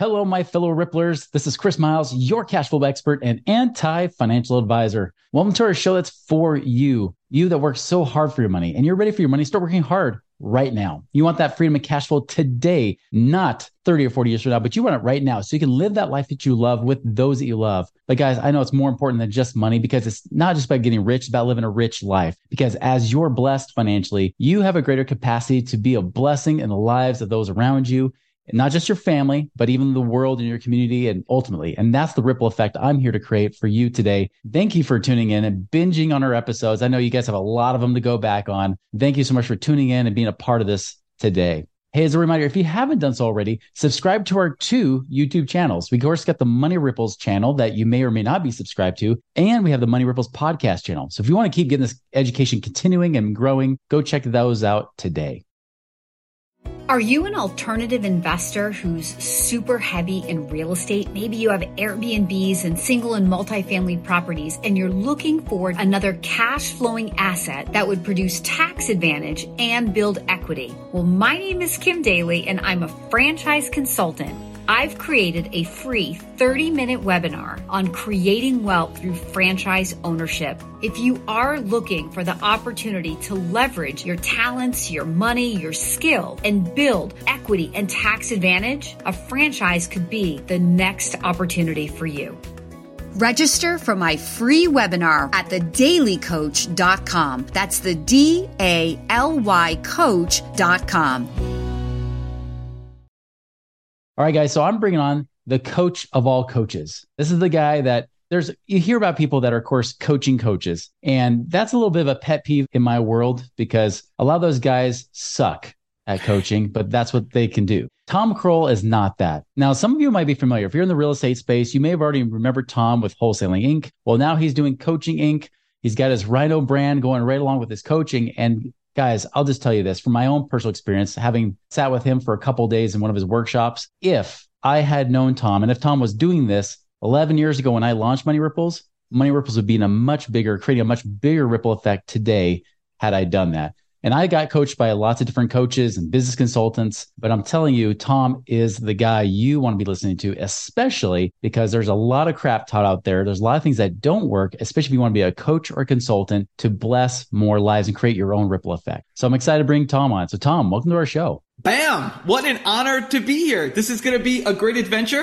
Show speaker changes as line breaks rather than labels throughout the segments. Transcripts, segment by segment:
Hello, my fellow Ripplers. This is Chris Miles, your cash flow expert and anti financial advisor. Welcome to our show that's for you, you that work so hard for your money and you're ready for your money. Start working hard right now. You want that freedom of cash flow today, not 30 or 40 years from now, but you want it right now so you can live that life that you love with those that you love. But guys, I know it's more important than just money because it's not just about getting rich, it's about living a rich life. Because as you're blessed financially, you have a greater capacity to be a blessing in the lives of those around you not just your family, but even the world and your community and ultimately. And that's the ripple effect I'm here to create for you today. Thank you for tuning in and binging on our episodes. I know you guys have a lot of them to go back on. Thank you so much for tuning in and being a part of this today. Hey, as a reminder, if you haven't done so already, subscribe to our two YouTube channels. We, of course, got the Money Ripples channel that you may or may not be subscribed to, and we have the Money Ripples podcast channel. So if you want to keep getting this education continuing and growing, go check those out today.
Are you an alternative investor who's super heavy in real estate? Maybe you have Airbnbs and single and multifamily properties, and you're looking for another cash flowing asset that would produce tax advantage and build equity. Well, my name is Kim Daly, and I'm a franchise consultant I've created a free 30 minute webinar on creating wealth through franchise ownership. If you are looking for the opportunity to leverage your talents, your money, your skill, and build equity and tax advantage, a franchise could be the next opportunity for you. Register for my free webinar at thedalycoach.com. That's the D A L Y coach.com.
All right, guys. So I'm bringing on the coach of all coaches. This is the guy that there's, you hear about people that are, of course, coaching coaches. And that's a little bit of a pet peeve in my world because a lot of those guys suck at coaching, but that's what they can do. Tom Krol is not that. Now, some of you might be familiar. If you're in the real estate space, you may have already remembered Tom with Wholesaling Inc. Well, now he's doing Coaching Inc. He's got his Rhino brand going right along with his coaching. And guys, I'll just tell you this from my own personal experience, having sat with him for a couple days in one of his workshops. If I had known Tom and if Tom was doing this 11 years ago when I launched Money Ripples, Money Ripples would be in a much bigger, creating a much bigger ripple effect today had I done that. And I got coached by lots of different coaches and business consultants. But I'm telling you, Tom is the guy you want to be listening to, especially because there's a lot of crap taught out there. There's a lot of things that don't work, especially if you want to be a coach or a consultant to bless more lives and create your own ripple effect. So I'm excited to bring Tom on. So, Tom, welcome to our show.
Bam! What an honor to be here. This is going to be a great adventure.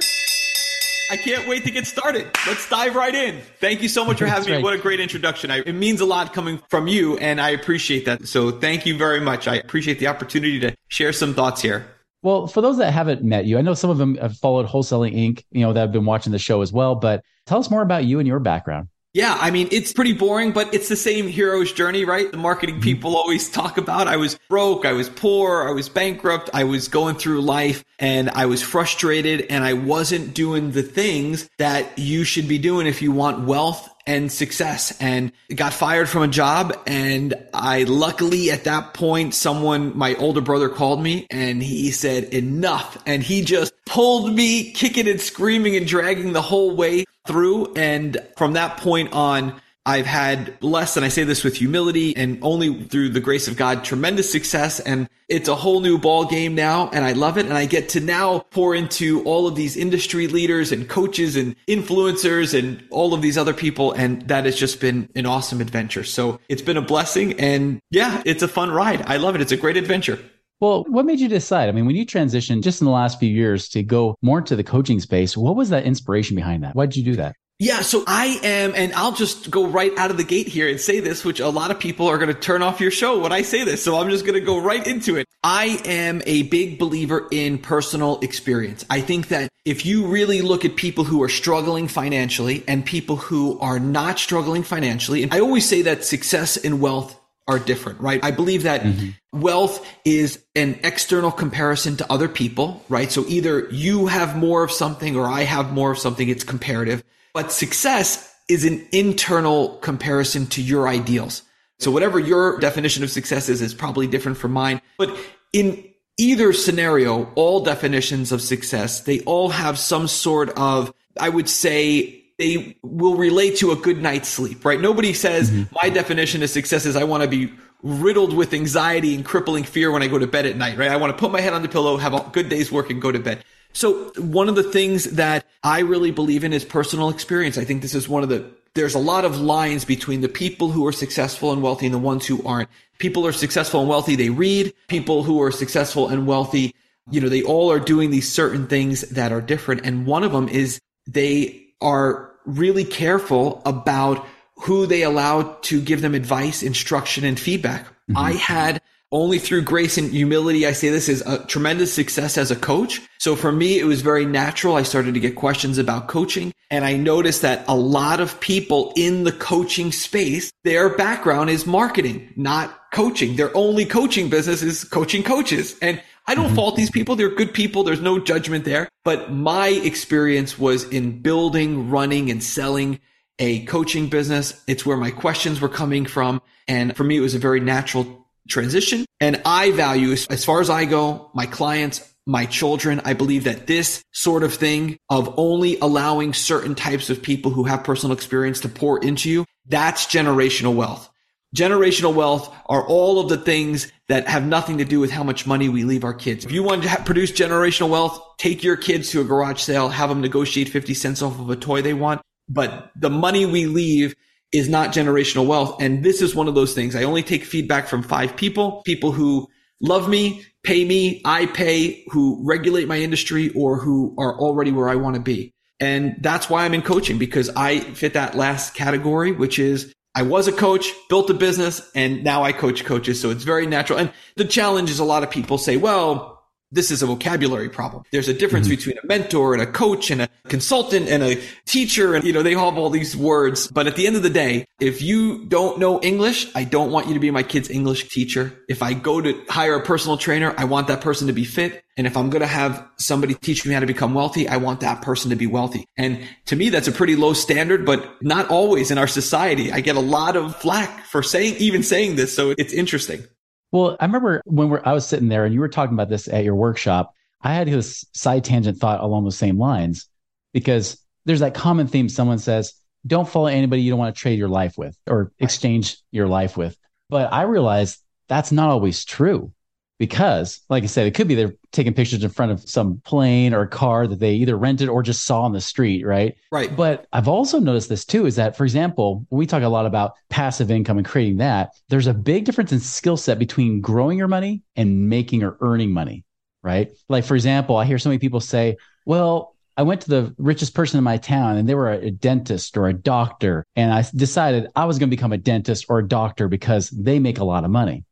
I can't wait to get started. Let's dive right in. Thank you so much for having right. me. What a great introduction. I, it means a lot coming from you, and I appreciate that. So thank you very much. I appreciate the opportunity to share some thoughts here.
Well, for those that haven't met you, I know some of them have followed Wholesaling Inc., you know, that have been watching the show as well, but tell us more about you and your background.
Yeah, I mean, it's pretty boring, but it's the same hero's journey, right? The marketing mm-hmm. people always talk about. I was broke, I was poor, I was bankrupt, I was going through life and I was frustrated and I wasn't doing the things that you should be doing if you want wealth and success and got fired from a job. And I luckily at that point, someone, my older brother called me and he said enough. And he just pulled me kicking and screaming and dragging the whole way through. And from that point on, I've had less, and I say this with humility and only through the grace of God, tremendous success. And it's a whole new ball game now. And I love it. And I get to now pour into all of these industry leaders and coaches and influencers and all of these other people. And that has just been an awesome adventure. So it's been a blessing. And yeah, it's a fun ride. I love it. It's a great adventure.
Well, what made you decide? I mean, when you transitioned just in the last few years to go more into the coaching space, what was that inspiration behind that? Why did you do that?
Yeah, so I am, and I'll just go right out of the gate here and say this, which a lot of people are going to turn off your show when I say this. So I'm just going to go right into it. I am a big believer in personal experience. I think that if you really look at people who are struggling financially and people who are not struggling financially, and I always say that success and wealth are different, right? I believe that mm-hmm. wealth is an external comparison to other people, right? So either you have more of something or I have more of something. It's comparative, but success is an internal comparison to your ideals. So whatever your definition of success is, is probably different from mine. But in either scenario, all definitions of success, they all have some sort of, I would say, they will relate to a good night's sleep, right? Nobody says mm-hmm. my definition of success is I want to be riddled with anxiety and crippling fear when I go to bed at night, right? I want to put my head on the pillow, have a good day's work and go to bed. So one of the things that I really believe in is personal experience. I think this is one of the there's a lot of lines between the people who are successful and wealthy and the ones who aren't. People are successful and wealthy, they read. People who are successful and wealthy, you know, they all are doing these certain things that are different. And one of them is they are really careful about who they allow to give them advice, instruction, and feedback. Mm-hmm. I had only through grace and humility, I say this is a tremendous success as a coach. So for me, it was very natural. I started to get questions about coaching and I noticed that a lot of people in the coaching space, their background is marketing, not coaching. Their only coaching business is coaching coaches. And I don't mm-hmm. fault these people. They're good people. There's no judgment there. But my experience was in building, running and selling a coaching business. It's where my questions were coming from. And for me, it was a very natural transition. And I value, as far as I go, my clients, my children. I believe that this sort of thing of only allowing certain types of people who have personal experience to pour into you, that's generational wealth. Generational wealth are all of the things that have nothing to do with how much money we leave our kids. If you want to produce generational wealth, take your kids to a garage sale, have them negotiate 50 cents off of a toy they want. But the money we leave is not generational wealth. And this is one of those things. I only take feedback from five people, people who love me, pay me, I pay, who regulate my industry or who are already where I want to be. And that's why I'm in coaching because I fit that last category, which is I was a coach, built a business, and now I coach coaches. So it's very natural. And the challenge is a lot of people say, well, this is a vocabulary problem. There's a difference mm-hmm. between a mentor and a coach and a consultant and a teacher. And, you know, they have all these words. But at the end of the day, if you don't know English, I don't want you to be my kid's English teacher. If I go to hire a personal trainer, I want that person to be fit. And if I'm going to have somebody teach me how to become wealthy, I want that person to be wealthy. And to me, that's a pretty low standard, but not always in our society. I get a lot of flack for saying, even saying this. So it's interesting.
Well, I remember when we're, I was sitting there and you were talking about this at your workshop, I had this side tangent thought along those same lines because there's that common theme. Someone says, don't follow anybody you don't want to trade your life with or exchange your life with. But I realized that's not always true because, like I said, it could be they're taking pictures in front of some plane or car that they either rented or just saw on the street, right?
Right.
But I've also noticed this too is that, for example, we talk a lot about passive income and creating that. There's a big difference in skill set between growing your money and making or earning money, right? Like, for example, I hear so many people say, well, I went to the richest person in my town and they were a dentist or a doctor. And I decided I was going to become a dentist or a doctor because they make a lot of money.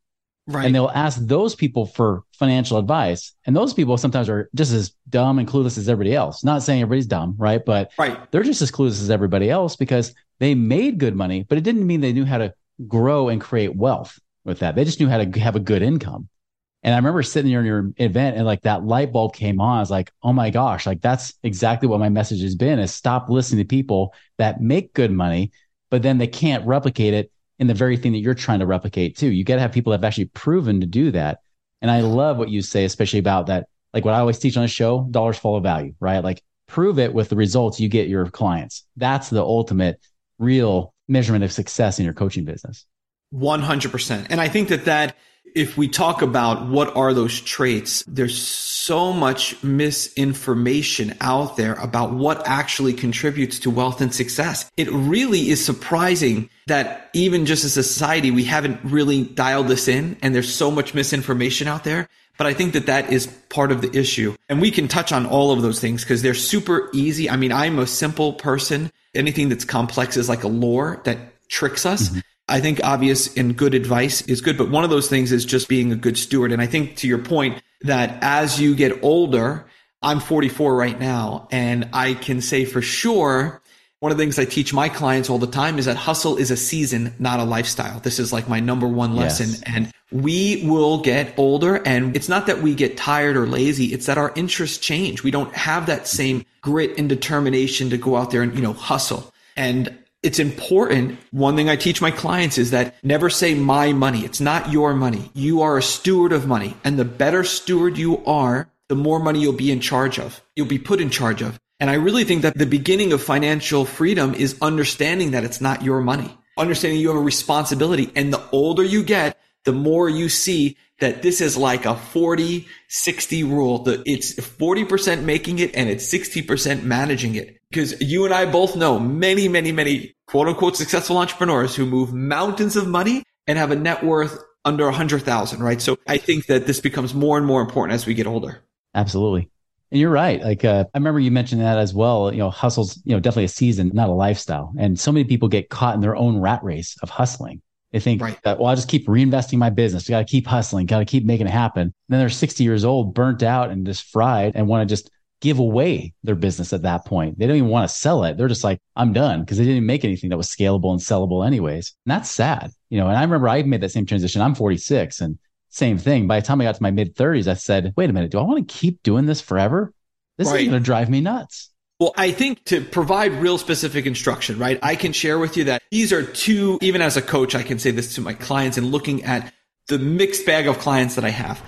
Right. And they'll ask those people for financial advice. And those people sometimes are just as dumb and clueless as everybody else. Not saying everybody's dumb, right? But
right.
they're just as clueless as everybody else because they made good money, but it didn't mean they knew how to grow and create wealth with that. They just knew how to have a good income. And I remember sitting there in your event and like that light bulb came on. I was like, oh my gosh, like that's exactly what my message has been is stop listening to people that make good money, but then they can't replicate it in the very thing that you're trying to replicate too. You got to have people that have actually proven to do that. And I love what you say, especially about that. Like what I always teach on the show, dollars follow value, right? Like prove it with the results you get your clients. That's the ultimate real measurement of success in your coaching business.
100%. And I think that that if we talk about what are those traits, there's so much misinformation out there about what actually contributes to wealth and success. It really is surprising that even just as a society, we haven't really dialed this in and there's so much misinformation out there. But I think that that is part of the issue. And we can touch on all of those things because they're super easy. I mean, I'm a simple person. Anything that's complex is like a lure that tricks us. Mm-hmm. I think obvious and good advice is good, but one of those things is just being a good steward. And I think to your point that as you get older, I'm 44 right now, and I can say for sure one of the things I teach my clients all the time is that hustle is a season, not a lifestyle. This is like my number one lesson. Yes. And we will get older and it's not that we get tired or lazy. It's that our interests change. We don't have that same grit and determination to go out there and, you know, hustle. And it's important. One thing I teach my clients is that never say my money. It's not your money. You are a steward of money. And the better steward you are, the more money you'll be in charge of. You'll be put in charge of. And I really think that the beginning of financial freedom is understanding that it's not your money, understanding you have a responsibility. And the older you get, the more you see that this is like a 40, 60 rule that it's 40% making it and it's 60% managing it. Because you and I both know many, many, many quote unquote successful entrepreneurs who move mountains of money and have a net worth under a hundred thousand, right? So I think that this becomes more and more important as we get older.
Absolutely. And you're right. Like uh, I remember you mentioned that as well. You know, hustle's you know definitely a season, not a lifestyle. And so many people get caught in their own rat race of hustling. They think right. that well, I'll just keep reinvesting my business. Got to keep hustling. Got to keep making it happen. And then they're 60 years old, burnt out, and just fried, and want to just give away their business at that point. They don't even want to sell it. They're just like, I'm done because they didn't make anything that was scalable and sellable anyways. And that's sad, you know. And I remember I made that same transition. I'm 46 and same thing. By the time I got to my mid 30s, I said, wait a minute, do I want to keep doing this forever? This right. is going to drive me nuts.
Well, I think to provide real specific instruction, right? I can share with you that these are two, even as a coach, I can say this to my clients and looking at the mixed bag of clients that I have.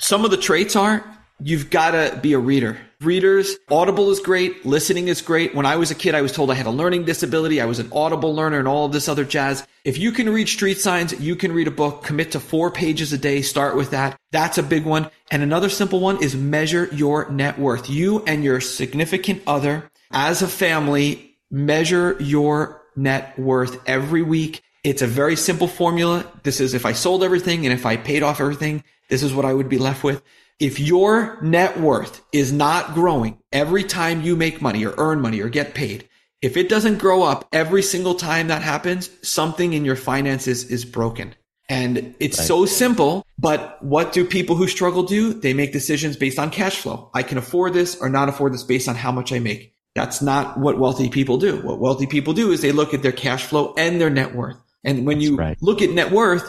Some of the traits are you've got to be a reader. Readers, Audible is great. Listening is great. When I was a kid, I was told I had a learning disability. I was an Audible learner and all of this other jazz. If you can read street signs, you can read a book, commit to four pages a day. Start with that. That's a big one. And another simple one is measure your net worth. You and your significant other as a family measure your net worth every week. It's a very simple formula. This is if I sold everything and if I paid off everything, this is what I would be left with. If your net worth is not growing every time you make money or earn money or get paid, if it doesn't grow up every single time that happens, something in your finances is broken. And it's right. so simple, but what do people who struggle do? They make decisions based on cash flow. I can afford this or not afford this based on how much I make. That's not what wealthy people do. What wealthy people do is they look at their cash flow and their net worth. And when you right. look at net worth,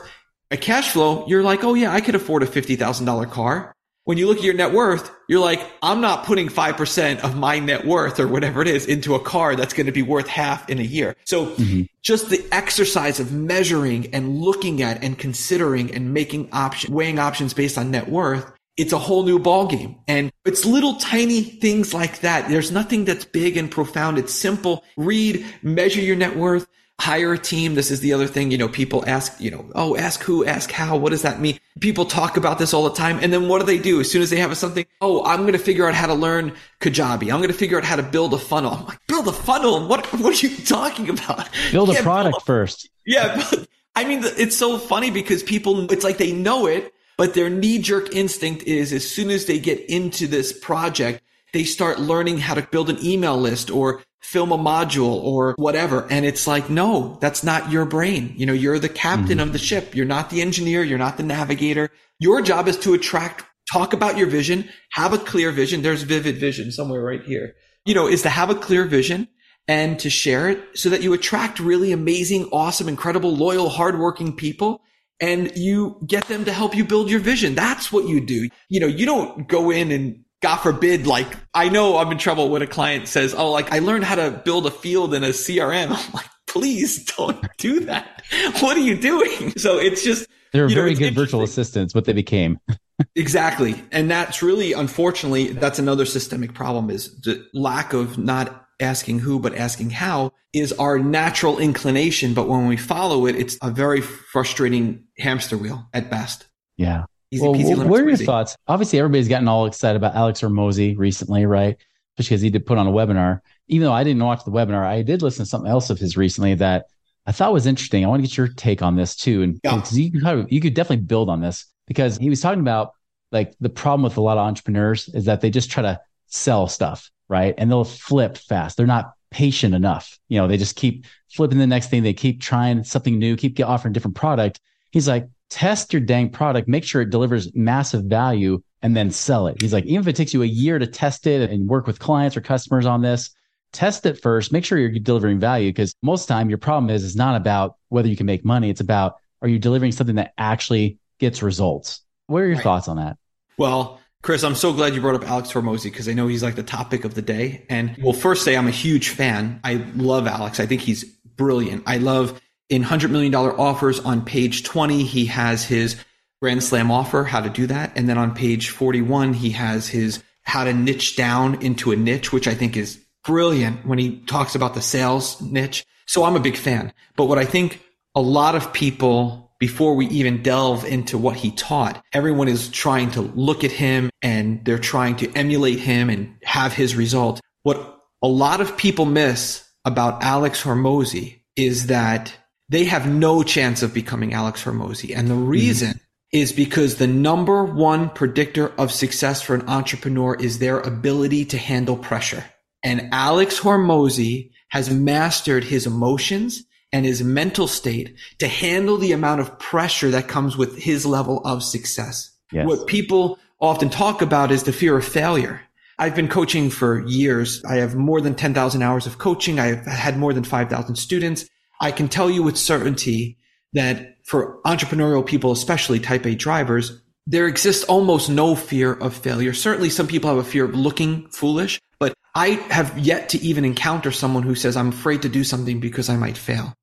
a cash flow, you're like, oh yeah, I could afford a $50,000 car when you look at your net worth, you're like, I'm not putting 5% of my net worth or whatever it is into a car that's going to be worth half in a year. So mm-hmm. just the exercise of measuring and looking at and considering and making option, weighing options based on net worth. It's a whole new ballgame. And it's little tiny things like that. There's nothing that's big and profound. It's simple. Read, measure your net worth, hire a team. This is the other thing, you know, people ask, you know, oh, ask who, ask how, what does that mean? People talk about this all the time. And then what do they do? As soon as they have something, oh, I'm going to figure out how to learn Kajabi. I'm going to figure out how to build a funnel. I'm like, build a funnel? What, what are you talking about?
Build a product build a, first.
Yeah. But, I mean, it's so funny because people, it's like they know it, but their knee jerk instinct is as soon as they get into this project, they start learning how to build an email list or film a module or whatever. And it's like, no, that's not your brain. You know, you're the captain mm-hmm. of the ship. You're not the engineer. You're not the navigator. Your job is to attract, talk about your vision, have a clear vision. There's vivid vision somewhere right here. You know, is to have a clear vision and to share it so that you attract really amazing, awesome, incredible, loyal, hardworking people and you get them to help you build your vision. That's what you do. You know, you don't go in and God forbid, like, I know I'm in trouble when a client says, Oh, like, I learned how to build a field in a CRM. I'm like, please don't do that. What are you doing? So it's just,
they're very know, good virtual assistants, what they became.
exactly. And that's really, unfortunately, that's another systemic problem is the lack of not asking who, but asking how is our natural inclination. But when we follow it, it's a very frustrating hamster wheel at best.
Yeah. Easy well, peasy, what are your thoughts? Obviously, everybody's gotten all excited about Alex Hormozi recently, right? Because he did put on a webinar. Even though I didn't watch the webinar, I did listen to something else of his recently that I thought was interesting. I want to get your take on this too, and yeah. you could you could definitely build on this because he was talking about like the problem with a lot of entrepreneurs is that they just try to sell stuff, right? And they'll flip fast. They're not patient enough. You know, they just keep flipping the next thing. They keep trying something new, keep offering different product. He's like, test your dang product, make sure it delivers massive value, and then sell it. He's like, even if it takes you a year to test it and work with clients or customers on this, test it first, make sure you're delivering value because most time your problem is is not about whether you can make money. It's about are you delivering something that actually gets results? What are your right. thoughts on that?
Well, Chris, I'm so glad you brought up Alex Hormozi because I know he's like the topic of the day. And we'll first say I'm a huge fan. I love Alex. I think he's brilliant. I love in $100 million offers on page 20, he has his Grand Slam offer, how to do that. And then on page 41, he has his how to niche down into a niche, which I think is brilliant when he talks about the sales niche. So I'm a big fan. But what I think a lot of people, before we even delve into what he taught, everyone is trying to look at him and they're trying to emulate him and have his result. What a lot of people miss about Alex Hormozi is that they have no chance of becoming Alex Hormozi. And the reason mm is because the number one predictor of success for an entrepreneur is their ability to handle pressure. And Alex Hormozi has mastered his emotions and his mental state to handle the amount of pressure that comes with his level of success. Yes. What people often talk about is the fear of failure. I've been coaching for years. I have more than 10,000 hours of coaching. I've had more than 5,000 students. I can tell you with certainty that for entrepreneurial people, especially type A drivers, there exists almost no fear of failure. Certainly some people have a fear of looking foolish, but I have yet to even encounter someone who says, I'm afraid to do something because I might fail.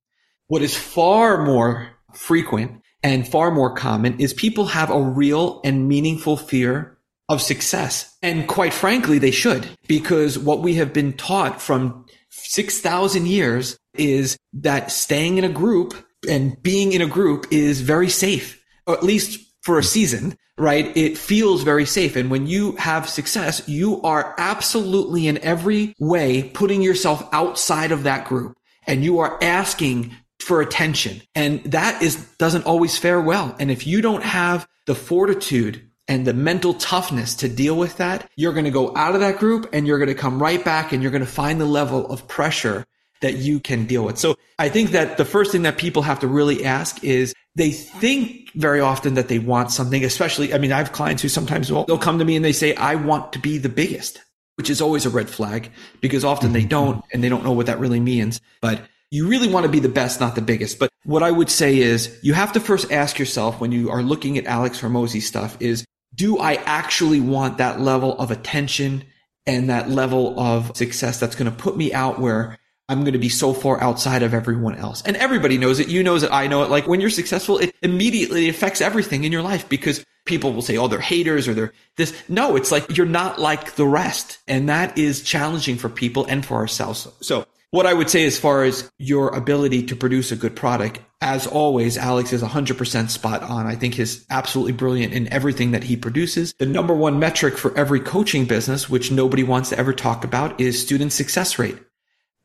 What is far more frequent and far more common is people have a real and meaningful fear of success. And quite frankly, they should, because what we have been taught from 6,000 years is that staying in a group and being in a group is very safe, or at least for a season, right? It feels very safe. And when you have success, you are absolutely in every way putting yourself outside of that group and you are asking for attention. And that is, doesn't always fare well. And if you don't have the fortitude and the mental toughness to deal with that, you're going to go out of that group and you're going to come right back and you're going to find the level of pressure that you can deal with. So I think that the first thing that people have to really ask is they think very often that they want something, especially, I mean, I have clients who sometimes will, they'll come to me and they say, I want to be the biggest, which is always a red flag because often they mm-hmm. don't and they don't know what that really means. But you really want to be the best, not the biggest. But what I would say is you have to first ask yourself when you are looking at Alex Hormozi stuff is, do I actually want that level of attention and that level of success that's going to put me out where I'm going to be so far outside of everyone else. And everybody knows it. You know it. I know it. Like when you're successful, it immediately affects everything in your life because people will say, Oh, they're haters or they're this. No, it's like you're not like the rest. And that is challenging for people and for ourselves. So what I would say as far as your ability to produce a good product, as always, Alex is 100% spot on. I think he's absolutely brilliant in everything that he produces. The number one metric for every coaching business, which nobody wants to ever talk about is student success rate.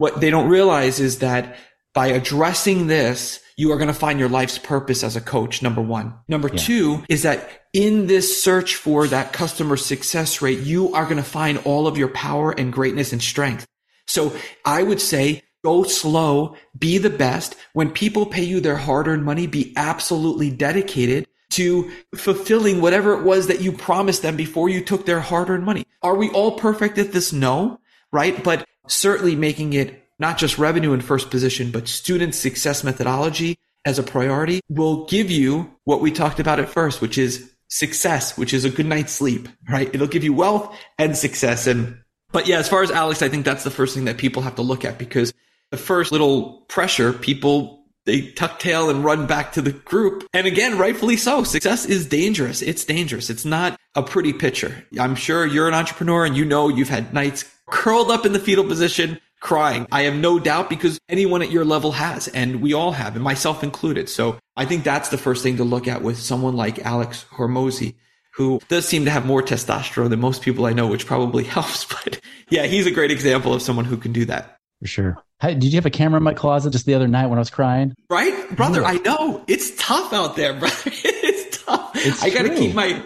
What they don't realize is that by addressing this, you are going to find your life's purpose as a coach. Number one. Number yeah. two is that in this search for that customer success rate, you are going to find all of your power and greatness and strength. So I would say go slow, be the best. When people pay you their hard earned money, be absolutely dedicated to fulfilling whatever it was that you promised them before you took their hard earned money. Are we all perfect at this? No, right? But certainly making it not just revenue in first position, but student success methodology as a priority will give you what we talked about at first, which is success, which is a good night's sleep, right? It'll give you wealth and success. And, but yeah, as far as Alex, I think that's the first thing that people have to look at because the first little pressure, people they tuck tail and run back to the group. And again, rightfully so. Success is dangerous. It's dangerous. It's not a pretty picture. I'm sure you're an entrepreneur and you know you've had nights curled up in the fetal position, crying. I have no doubt because anyone at your level has, and we all have, and myself included. So I think that's the first thing to look at with someone like Alex Hormozi, who does seem to have more testosterone than most people I know, which probably helps. But yeah, he's a great example of someone who can do that.
For sure. Hey, did you have a camera in my closet just the other night when I was crying?
Right, brother. I know it's tough out there, brother. it's tough. It's I got to keep my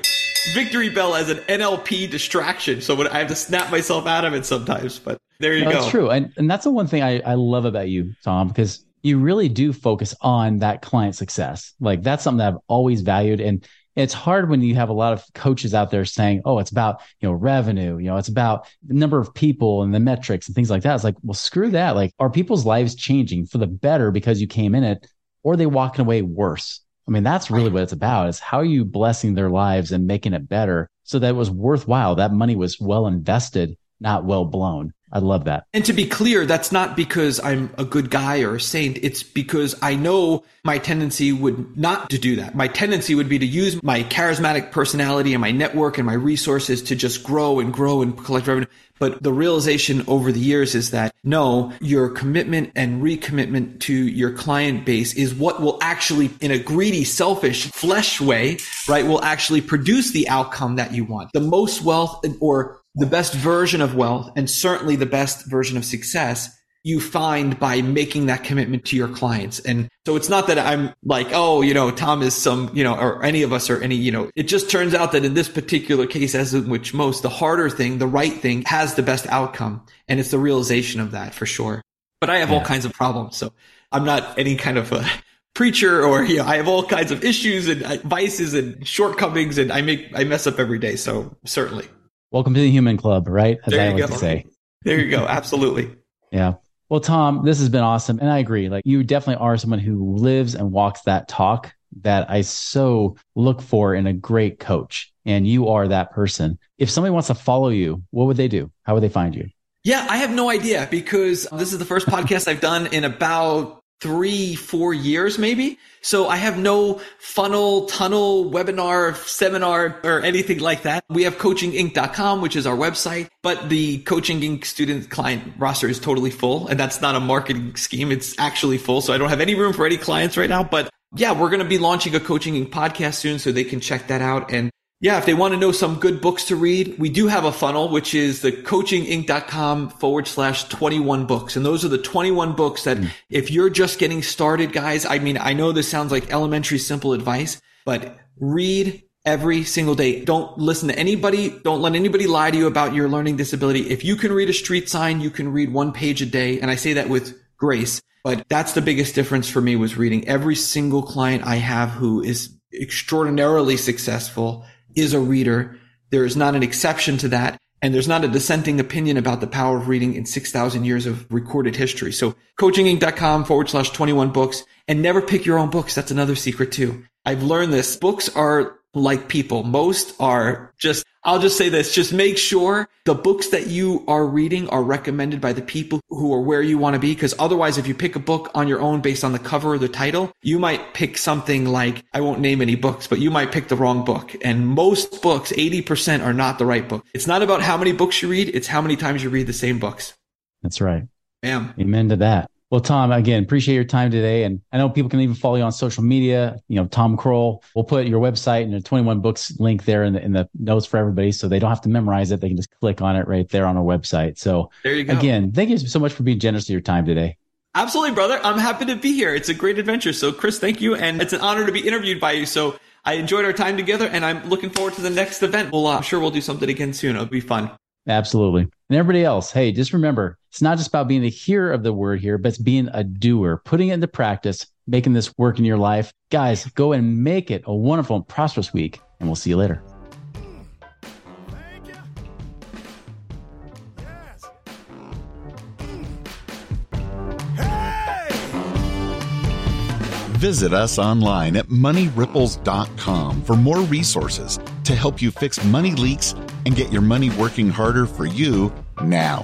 victory bell as an NLP distraction. So when I have to snap myself out of it sometimes, but there you no,
go. That's true. And, and that's the one thing I, I love about you, Tom, because you really do focus on that client success. Like that's something that I've always valued. And it's hard when you have a lot of coaches out there saying, "Oh, it's about you know revenue, you know, it's about the number of people and the metrics and things like that." It's like, well, screw that. Like, are people's lives changing for the better because you came in it, or are they walking away worse? I mean, that's really what it's about. Is how are you blessing their lives and making it better so that it was worthwhile. That money was well invested, not well blown. I love that.
And to be clear, that's not because I'm a good guy or a saint. It's because I know my tendency would not to do that. My tendency would be to use my charismatic personality and my network and my resources to just grow and grow and collect revenue. But the realization over the years is that no, your commitment and recommitment to your client base is what will actually, in a greedy, selfish, flesh way, right, will actually produce the outcome that you want. The most wealth or the best version of wealth and certainly the best version of success you find by making that commitment to your clients. And so it's not that I'm like, oh, you know, Tom is some, you know, or any of us or any, you know, it just turns out that in this particular case, as in which most, the harder thing, the right thing has the best outcome. And it's the realization of that for sure. But I have yeah. all kinds of problems. So I'm not any kind of a preacher or, you know, I have all kinds of issues and uh, vices and shortcomings and I make, I mess up every day. So certainly.
Welcome to the human club, right?
As there I like go. to say. There you go. Absolutely.
yeah. Well, Tom, this has been awesome. And I agree. Like you definitely are someone who lives and walks that talk that I so look for in a great coach. And you are that person. If somebody wants to follow you, what would they do? How would they find you?
Yeah, I have no idea because this is the first podcast I've done in about three, four years, maybe. So I have no funnel, tunnel, webinar, seminar, or anything like that. We have coachinginc.com, which is our website, but the Coaching Inc. student client roster is totally full. And that's not a marketing scheme. It's actually full. So I don't have any room for any clients right now, but yeah, we're going to be launching a Coaching Inc. podcast soon. So they can check that out. And yeah, if they want to know some good books to read, we do have a funnel, which is the coachinginc.com forward slash 21 books. And those are the 21 books that mm. if you're just getting started, guys, I mean, I know this sounds like elementary simple advice, but read every single day. Don't listen to anybody. Don't let anybody lie to you about your learning disability. If you can read a street sign, you can read one page a day. And I say that with grace, but that's the biggest difference for me was reading every single client I have who is extraordinarily successful is a reader. There is not an exception to that. And there's not a dissenting opinion about the power of reading in 6,000 years of recorded history. So coachinginc.com forward slash 21 books and never pick your own books. That's another secret too. I've learned this. Books are like people. Most are just, I'll just say this, just make sure the books that you are reading are recommended by the people who are where you want to be. Cause otherwise, if you pick a book on your own based on the cover or the title, you might pick something like, I won't name any books, but you might pick the wrong book. And most books, 80% are not the right book. It's not about how many books you read. It's how many times you read the same books.
That's right.
Bam.
Amen to that. Well, Tom, again, appreciate your time today. And I know people can even follow you on social media. You know, Tom Krol. We'll put your website and the 21 books link there in the, in the notes for everybody. So they don't have to memorize it. They can just click on it right there on our website. So
there you go.
Again, thank you so much for being generous to your time today.
Absolutely, brother. I'm happy to be here. It's a great adventure. So, Chris, thank you. And it's an honor to be interviewed by you. So, I enjoyed our time together and I'm looking forward to the next event. Well, uh, I'm sure we'll do something again soon. It'll be fun.
Absolutely. And everybody else, hey, just remember it's not just about being a hearer of the word here, but it's being a doer, putting it into practice, making this work in your life. Guys, go and make it a wonderful and prosperous week, and we'll see you later.
Visit us online at moneyripples.com for more resources to help you fix money leaks and get your money working harder for you now.